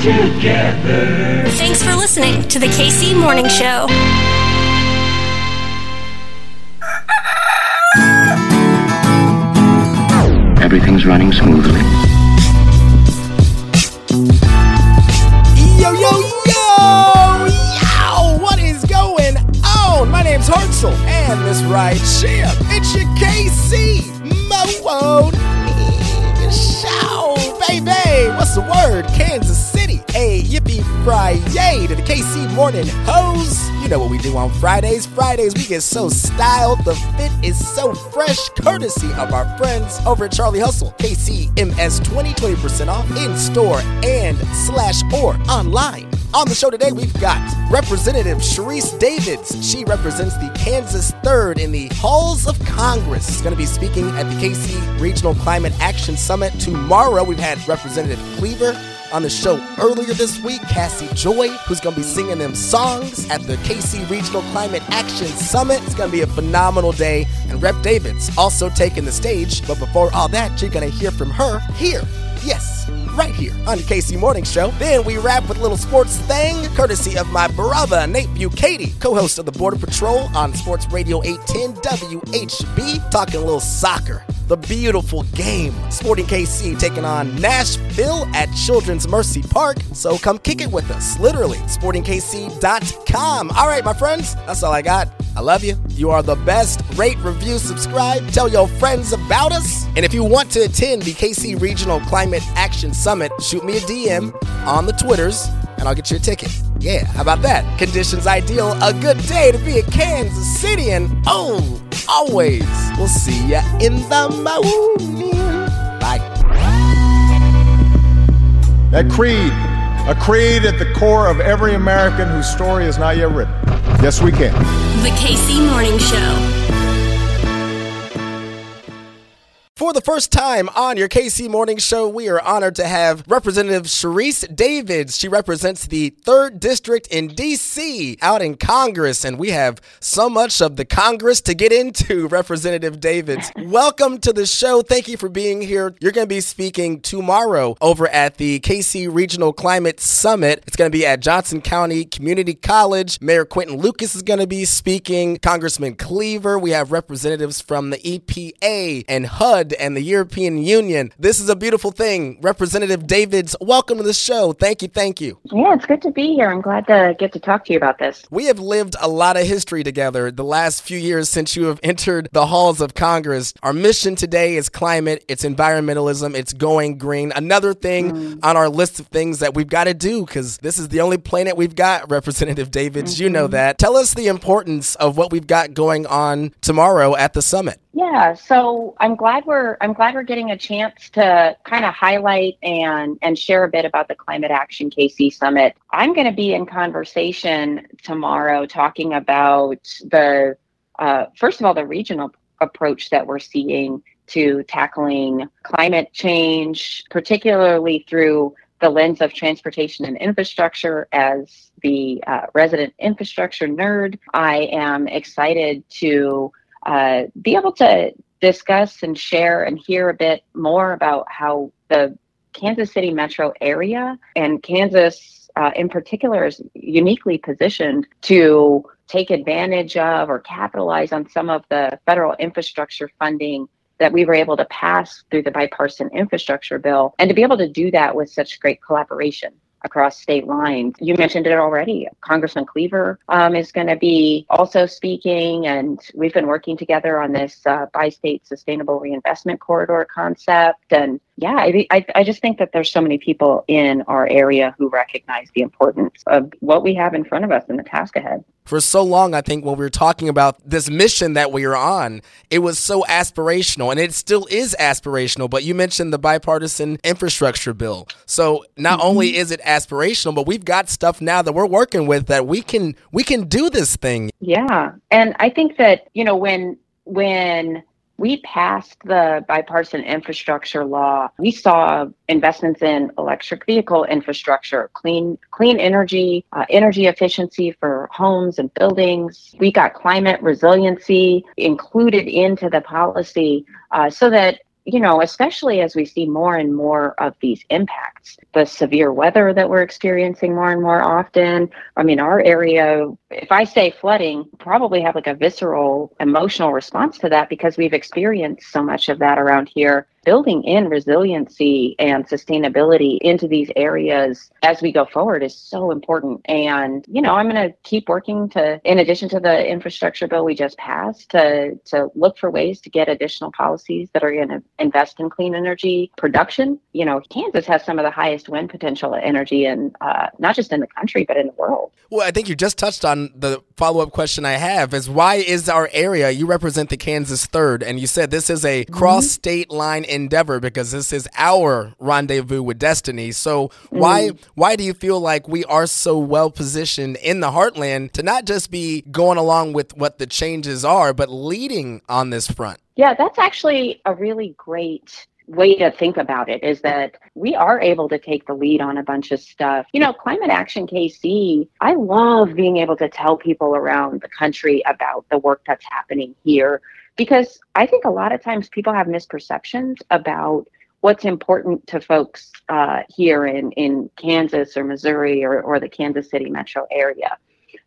together. Thanks for listening to the KC Morning Show. Everything's running smoothly. Yo, yo, yo! Yo! What is going on? My name's Hartzell, and this right ship, it's your KC Mo Show, baby! What's the word? Kansas City. Hey, yippee Friday to the KC Morning Hose. You know what we do on Fridays. Fridays, we get so styled. The fit is so fresh, courtesy of our friends over at Charlie Hustle. KCMS 20, 20% off in store and slash or online. On the show today, we've got Representative Sharice Davids. She represents the Kansas 3rd in the halls of Congress. She's going to be speaking at the KC Regional Climate Action Summit tomorrow. We've had Representative Cleaver on the show earlier this week, Cassie Joy, who's going to be singing them songs at the KC Regional Climate Action Summit. It's going to be a phenomenal day. And Rep Davids also taking the stage. But before all that, you're going to hear from her here. Yes, right here on the KC Morning Show. Then we wrap with a little sports thing, courtesy of my brother, Nate Bukaty, co host of the Border Patrol on Sports Radio 810 WHB, talking a little soccer. The beautiful game. Sporting KC taking on Nashville at Children's Mercy Park. So come kick it with us. Literally, sportingkc.com. All right, my friends, that's all I got. I love you. You are the best. Rate, review, subscribe, tell your friends about us. And if you want to attend the KC Regional Climate Action Summit, shoot me a DM on the Twitters and I'll get you a ticket. Yeah, how about that? Conditions ideal, a good day to be a Kansas City, and oh, always, we'll see ya in the morning. Bye. That creed, a creed at the core of every American whose story is not yet written. Yes, we can. The KC Morning Show. For the first time on your KC Morning Show, we are honored to have Representative Sharice Davids. She represents the 3rd District in D.C. out in Congress, and we have so much of the Congress to get into, Representative Davids. Welcome to the show. Thank you for being here. You're going to be speaking tomorrow over at the KC Regional Climate Summit. It's going to be at Johnson County Community College. Mayor Quinton Lucas is going to be speaking, Congressman Cleaver. We have representatives from the EPA and HUD and the European Union. This is a beautiful thing. Representative Davids, welcome to the show. Thank you, thank you. Yeah, it's good to be here. I'm glad to get to talk to you about this. We have lived a lot of history together the last few years since you have entered the halls of Congress. Our mission today is climate, it's environmentalism, it's going green. Another thing mm. on our list of things that we've got to do because this is the only planet we've got, Representative Davids. Mm-hmm. You know that. Tell us the importance of what we've got going on tomorrow at the summit. Yeah, so I'm glad we're I'm glad we're getting a chance to kind of highlight and and share a bit about the Climate Action KC Summit. I'm going to be in conversation tomorrow talking about the uh, first of all the regional approach that we're seeing to tackling climate change, particularly through the lens of transportation and infrastructure as the uh, resident infrastructure nerd. I am excited to uh, be able to discuss and share and hear a bit more about how the Kansas City metro area and Kansas uh, in particular is uniquely positioned to take advantage of or capitalize on some of the federal infrastructure funding that we were able to pass through the bipartisan infrastructure bill and to be able to do that with such great collaboration across state lines. You mentioned it already. Congressman Cleaver um, is going to be also speaking, and we've been working together on this uh, bi state sustainable reinvestment corridor concept. And yeah, I, I, I just think that there's so many people in our area who recognize the importance of what we have in front of us and the task ahead for so long, I think when we were talking about this mission that we are on, it was so aspirational and it still is aspirational. But you mentioned the bipartisan infrastructure bill. So not mm-hmm. only is it aspirational, but we've got stuff now that we're working with that we can we can do this thing. Yeah. And I think that, you know, when when we passed the bipartisan infrastructure law. We saw investments in electric vehicle infrastructure, clean clean energy, uh, energy efficiency for homes and buildings. We got climate resiliency included into the policy uh, so that you know, especially as we see more and more of these impacts, the severe weather that we're experiencing more and more often. I mean, our area, if I say flooding, probably have like a visceral emotional response to that because we've experienced so much of that around here building in resiliency and sustainability into these areas as we go forward is so important. And, you know, I'm going to keep working to, in addition to the infrastructure bill we just passed, to, to look for ways to get additional policies that are going to invest in clean energy production. You know, Kansas has some of the highest wind potential energy in uh, not just in the country, but in the world. Well, I think you just touched on the follow up question I have is why is our area, you represent the Kansas third, and you said this is a cross state line endeavor because this is our rendezvous with destiny. So why Mm. why do you feel like we are so well positioned in the heartland to not just be going along with what the changes are, but leading on this front? Yeah, that's actually a really great way to think about it is that we are able to take the lead on a bunch of stuff. You know, Climate Action KC, I love being able to tell people around the country about the work that's happening here because I think a lot of times people have misperceptions about what's important to folks uh, here in, in Kansas or Missouri or, or the Kansas City metro area.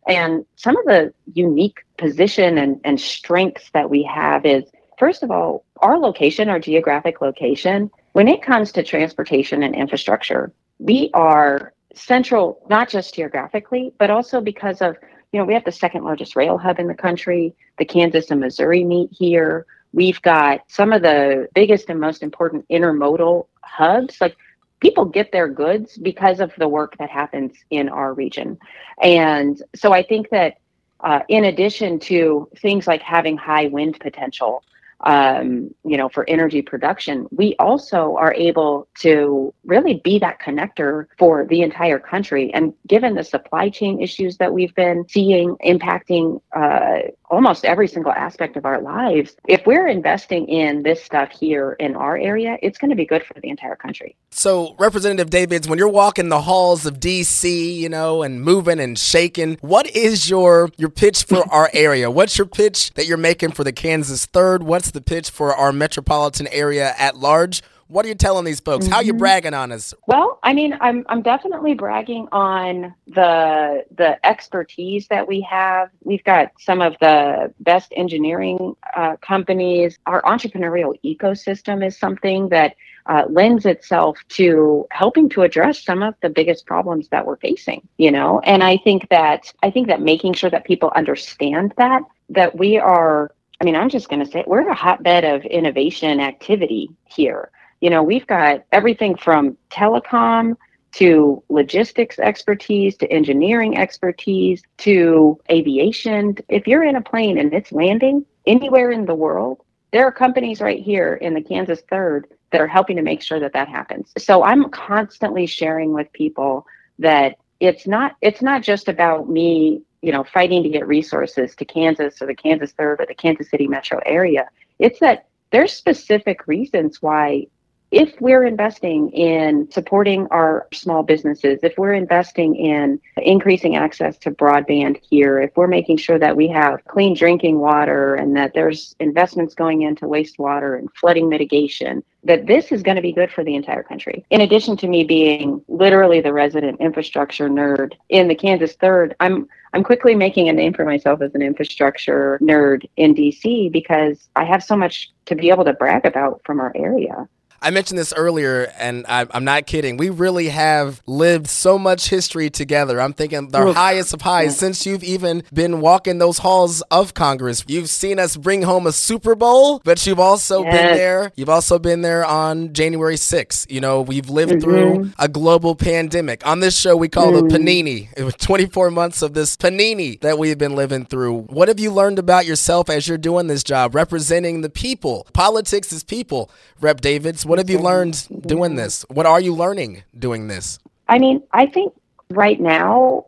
And some of the unique position and, and strengths that we have is, first of all, our location, our geographic location, when it comes to transportation and infrastructure, we are central, not just geographically, but also because of, you know, we have the second largest rail hub in the country. The Kansas and Missouri meet here. We've got some of the biggest and most important intermodal hubs. Like people get their goods because of the work that happens in our region. And so I think that uh, in addition to things like having high wind potential, um, you know, for energy production, we also are able to really be that connector for the entire country. And given the supply chain issues that we've been seeing impacting uh, almost every single aspect of our lives, if we're investing in this stuff here in our area, it's going to be good for the entire country. So, Representative Davids, when you're walking the halls of DC, you know, and moving and shaking, what is your your pitch for our area? What's your pitch that you're making for the Kansas Third? What's the pitch for our metropolitan area at large? What are you telling these folks? How are you bragging on us? Well, I mean, I'm I'm definitely bragging on the the expertise that we have. We've got some of the best engineering uh, companies. Our entrepreneurial ecosystem is something that uh, lends itself to helping to address some of the biggest problems that we're facing. You know, and I think that I think that making sure that people understand that that we are. I mean, I'm just going to say we're a hotbed of innovation activity here you know, we've got everything from telecom to logistics expertise to engineering expertise to aviation. If you're in a plane and it's landing anywhere in the world, there are companies right here in the Kansas Third that are helping to make sure that that happens. So I'm constantly sharing with people that it's not it's not just about me, you know, fighting to get resources to Kansas or the Kansas Third or the Kansas City metro area. It's that there's specific reasons why if we're investing in supporting our small businesses, if we're investing in increasing access to broadband here, if we're making sure that we have clean drinking water and that there's investments going into wastewater and flooding mitigation, that this is going to be good for the entire country. In addition to me being literally the resident infrastructure nerd in the Kansas Third, I'm I'm quickly making a name for myself as an infrastructure nerd in DC because I have so much to be able to brag about from our area. I mentioned this earlier, and I, I'm not kidding. We really have lived so much history together. I'm thinking the highest of highs since you've even been walking those halls of Congress. You've seen us bring home a Super Bowl, but you've also been there. You've also been there on January 6th. You know, we've lived mm-hmm. through a global pandemic. On this show, we call it mm. Panini. It was 24 months of this Panini that we've been living through. What have you learned about yourself as you're doing this job, representing the people? Politics is people, Rep. Davids. What have you learned doing this? What are you learning doing this? I mean, I think right now,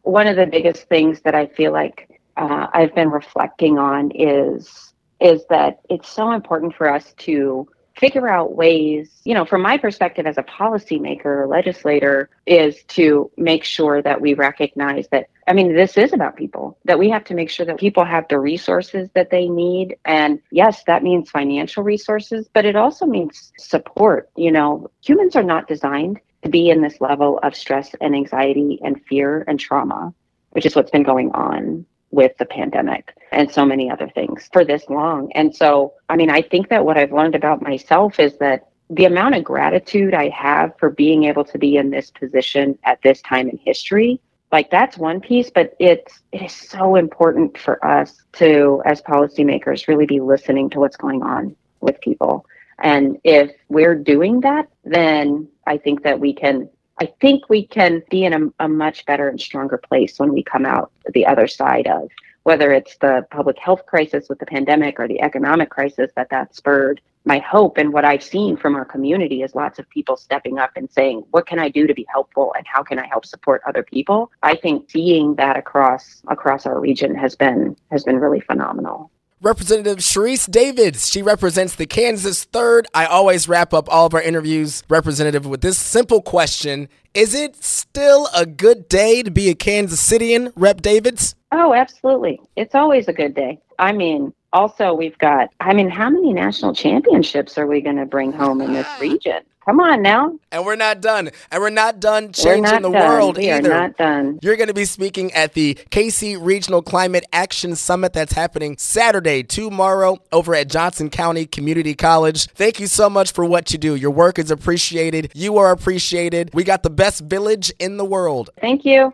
one of the biggest things that I feel like uh, I've been reflecting on is is that it's so important for us to figure out ways, you know, from my perspective as a policymaker or legislator, is to make sure that we recognize that I mean, this is about people, that we have to make sure that people have the resources that they need. And yes, that means financial resources, but it also means support. You know, humans are not designed to be in this level of stress and anxiety and fear and trauma, which is what's been going on with the pandemic and so many other things for this long. And so, I mean, I think that what I've learned about myself is that the amount of gratitude I have for being able to be in this position at this time in history, like that's one piece, but it's it is so important for us to, as policymakers, really be listening to what's going on with people. And if we're doing that, then I think that we can I think we can be in a, a much better and stronger place when we come out the other side of whether it's the public health crisis with the pandemic or the economic crisis that that spurred my hope and what I've seen from our community is lots of people stepping up and saying, what can I do to be helpful and how can I help support other people? I think seeing that across across our region has been has been really phenomenal. Representative Sharice Davids. She represents the Kansas 3rd. I always wrap up all of our interviews, Representative, with this simple question Is it still a good day to be a Kansas Cityan, Rep Davids? Oh, absolutely. It's always a good day. I mean, also, we've got, I mean, how many national championships are we going to bring home in this ah. region? Come on now. And we're not done. And we're not done changing not the done. world We are not done. You're going to be speaking at the KC Regional Climate Action Summit that's happening Saturday, tomorrow, over at Johnson County Community College. Thank you so much for what you do. Your work is appreciated. You are appreciated. We got the best village in the world. Thank you.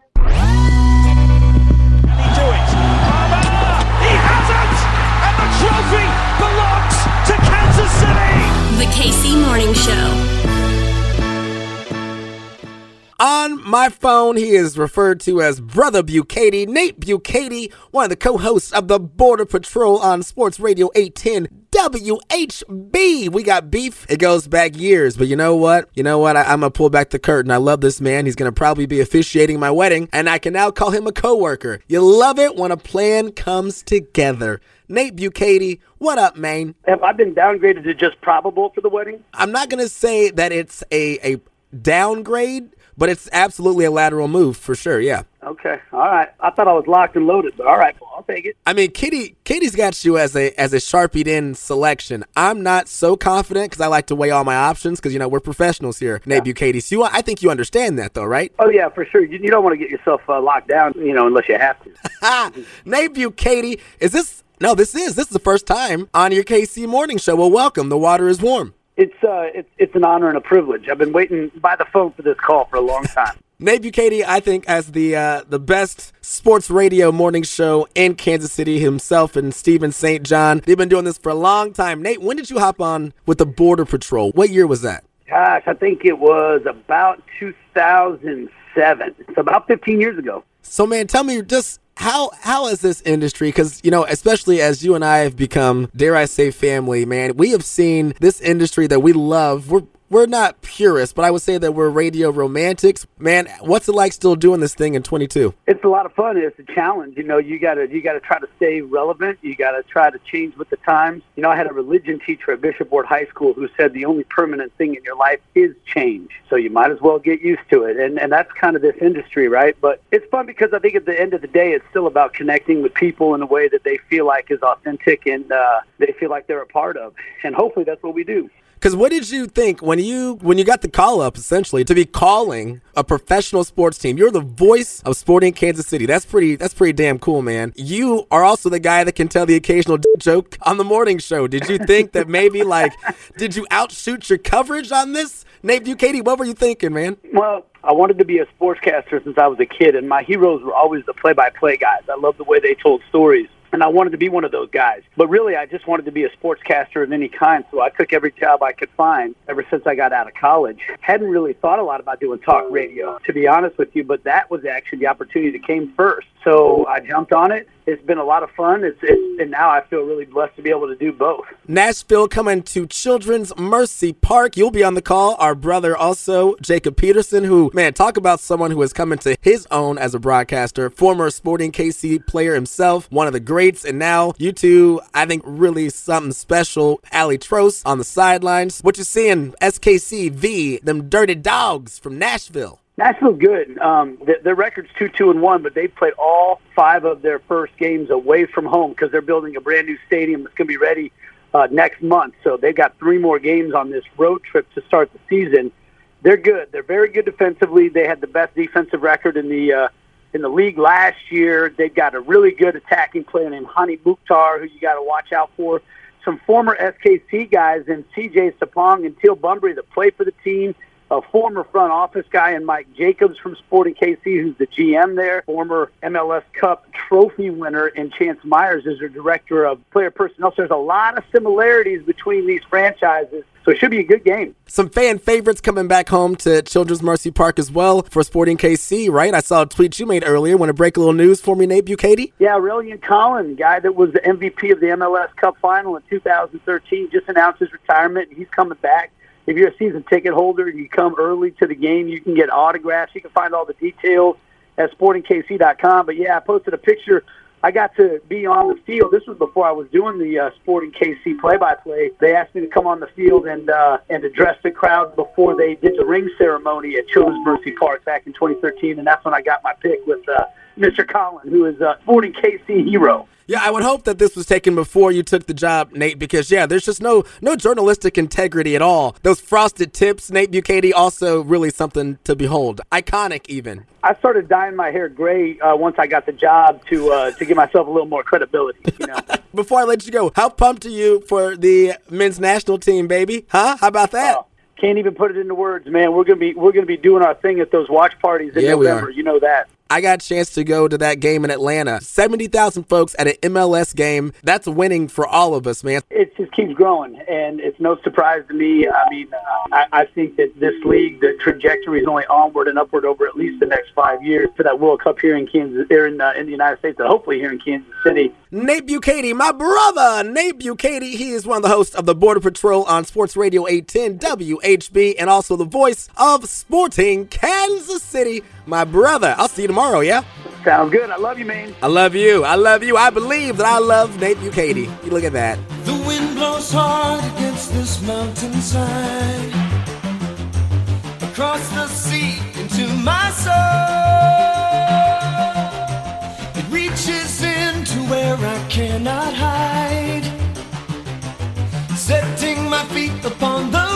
The KC Morning Show. On my phone, he is referred to as Brother Bukaty, Nate Bukaty, one of the co-hosts of the Border Patrol on Sports Radio 810 WHB. We got beef. It goes back years, but you know what? You know what? I, am gonna pull back the curtain. I love this man. He's gonna probably be officiating my wedding, and I can now call him a coworker. You love it when a plan comes together. Nate Bukaty, what up, man? Have I been downgraded to just probable for the wedding? I'm not gonna say that it's a a downgrade, but it's absolutely a lateral move for sure. Yeah. Okay, all right. I thought I was locked and loaded, but all right, well, I'll take it. I mean, Kitty, Kitty's got you as a as a sharpied in selection. I'm not so confident because I like to weigh all my options because you know we're professionals here, Nate Bukaty. So you, I think you understand that though, right? Oh yeah, for sure. You, you don't want to get yourself uh, locked down, you know, unless you have to. Nate Bukaty, is this? No, this is this is the first time on your KC morning show. Well, welcome. The water is warm. It's uh, it's it's an honor and a privilege. I've been waiting by the phone for this call for a long time. Nate Bukaty, I think, as the uh, the best sports radio morning show in Kansas City himself and Steven St. John. They've been doing this for a long time. Nate, when did you hop on with the Border Patrol? What year was that? Gosh, I think it was about 2007. It's about 15 years ago. So, man, tell me just how how is this industry? Because you know, especially as you and I have become, dare I say, family, man, we have seen this industry that we love. We're we're not purists, but I would say that we're radio romantics. Man, what's it like still doing this thing in 22? It's a lot of fun. It's a challenge. You know, you gotta you gotta try to stay relevant. You gotta try to change with the times. You know, I had a religion teacher at Bishop Ward High School who said the only permanent thing in your life is change. So you might as well get used to it. And and that's kind of this industry, right? But it's fun because I think at the end of the day, it's still about connecting with people in a way that they feel like is authentic and uh, they feel like they're a part of. And hopefully, that's what we do. Because what did you think when you when you got the call up essentially to be calling a professional sports team? You're the voice of Sporting Kansas City. That's pretty that's pretty damn cool, man. You are also the guy that can tell the occasional d- joke on the morning show. Did you think that maybe like did you outshoot your coverage on this? Nate Bukaty, what were you thinking, man? Well, I wanted to be a sportscaster since I was a kid, and my heroes were always the play-by-play guys. I love the way they told stories, and I wanted to be one of those guys. But really, I just wanted to be a sportscaster of any kind, so I took every job I could find ever since I got out of college. Hadn't really thought a lot about doing talk radio, to be honest with you, but that was actually the opportunity that came first. So I jumped on it. It's been a lot of fun. It's, it's and now I feel really blessed to be able to do both. Nashville coming to Children's Mercy Park. You'll be on the call. Our brother also, Jacob Peterson, who, man, talk about someone who has come into his own as a broadcaster, former Sporting KC player himself, one of the greats. And now you two, I think, really something special. Ali Trost on the sidelines. What you seeing, SKC V, them dirty dogs from Nashville. Nashville's good. Um, the, their record's two, two, and one, but they've played all five of their first games away from home because they're building a brand new stadium that's going to be ready uh, next month. So they've got three more games on this road trip to start the season. They're good. They're very good defensively. They had the best defensive record in the uh, in the league last year. They've got a really good attacking player named Hani Mukhtar, who you got to watch out for. Some former SKC guys in CJ Sapong and Teal Bunbury that play for the team a former front office guy and Mike Jacobs from Sporting KC, who's the GM there, former MLS Cup trophy winner, and Chance Myers is their director of player personnel. So there's a lot of similarities between these franchises. So it should be a good game. Some fan favorites coming back home to Children's Mercy Park as well for Sporting KC, right? I saw a tweet you made earlier. Want to break a little news for me, Nate Bukaty? Yeah, Aurelien Collin, guy that was the MVP of the MLS Cup final in 2013, just announced his retirement. And he's coming back if you're a season ticket holder and you come early to the game, you can get autographs. You can find all the details at sportingkc.com. But yeah, I posted a picture. I got to be on the field. This was before I was doing the uh, Sporting KC play-by-play. They asked me to come on the field and uh, and address the crowd before they did the ring ceremony at Children's Mercy Park back in 2013, and that's when I got my pick with uh, Mr. Collin, who is a Sporting KC hero. Yeah, I would hope that this was taken before you took the job, Nate, because yeah, there's just no no journalistic integrity at all. Those frosted tips, Nate Bukaty, also really something to behold. Iconic, even. I started dyeing my hair gray uh, once I got the job to uh, to give myself a little more credibility. You know. before I let you go, how pumped are you for the men's national team, baby? Huh? How about that? Uh, can't even put it into words, man. We're gonna be we're gonna be doing our thing at those watch parties in yeah, November. You know that. I got a chance to go to that game in Atlanta. 70,000 folks at an MLS game. That's winning for all of us, man. It just keeps growing, and it's no surprise to me. I mean, I, I think that this league, the trajectory is only onward and upward over at least the next five years for that World Cup here in Kansas, here in, uh, in the United States, and hopefully here in Kansas City. Nate Bukaty, my brother, Nate Bukaty. He is one of the hosts of the Border Patrol on Sports Radio 810 WHB and also the voice of Sporting Kansas City. My brother. I'll see you tomorrow, yeah? Sounds good. I love you, man. I love you. I love you. I believe that I love Nate Bukaty. You look at that. The wind blows hard against this mountainside. Across the sea into my soul. It reaches into where I cannot hide. Setting my feet upon the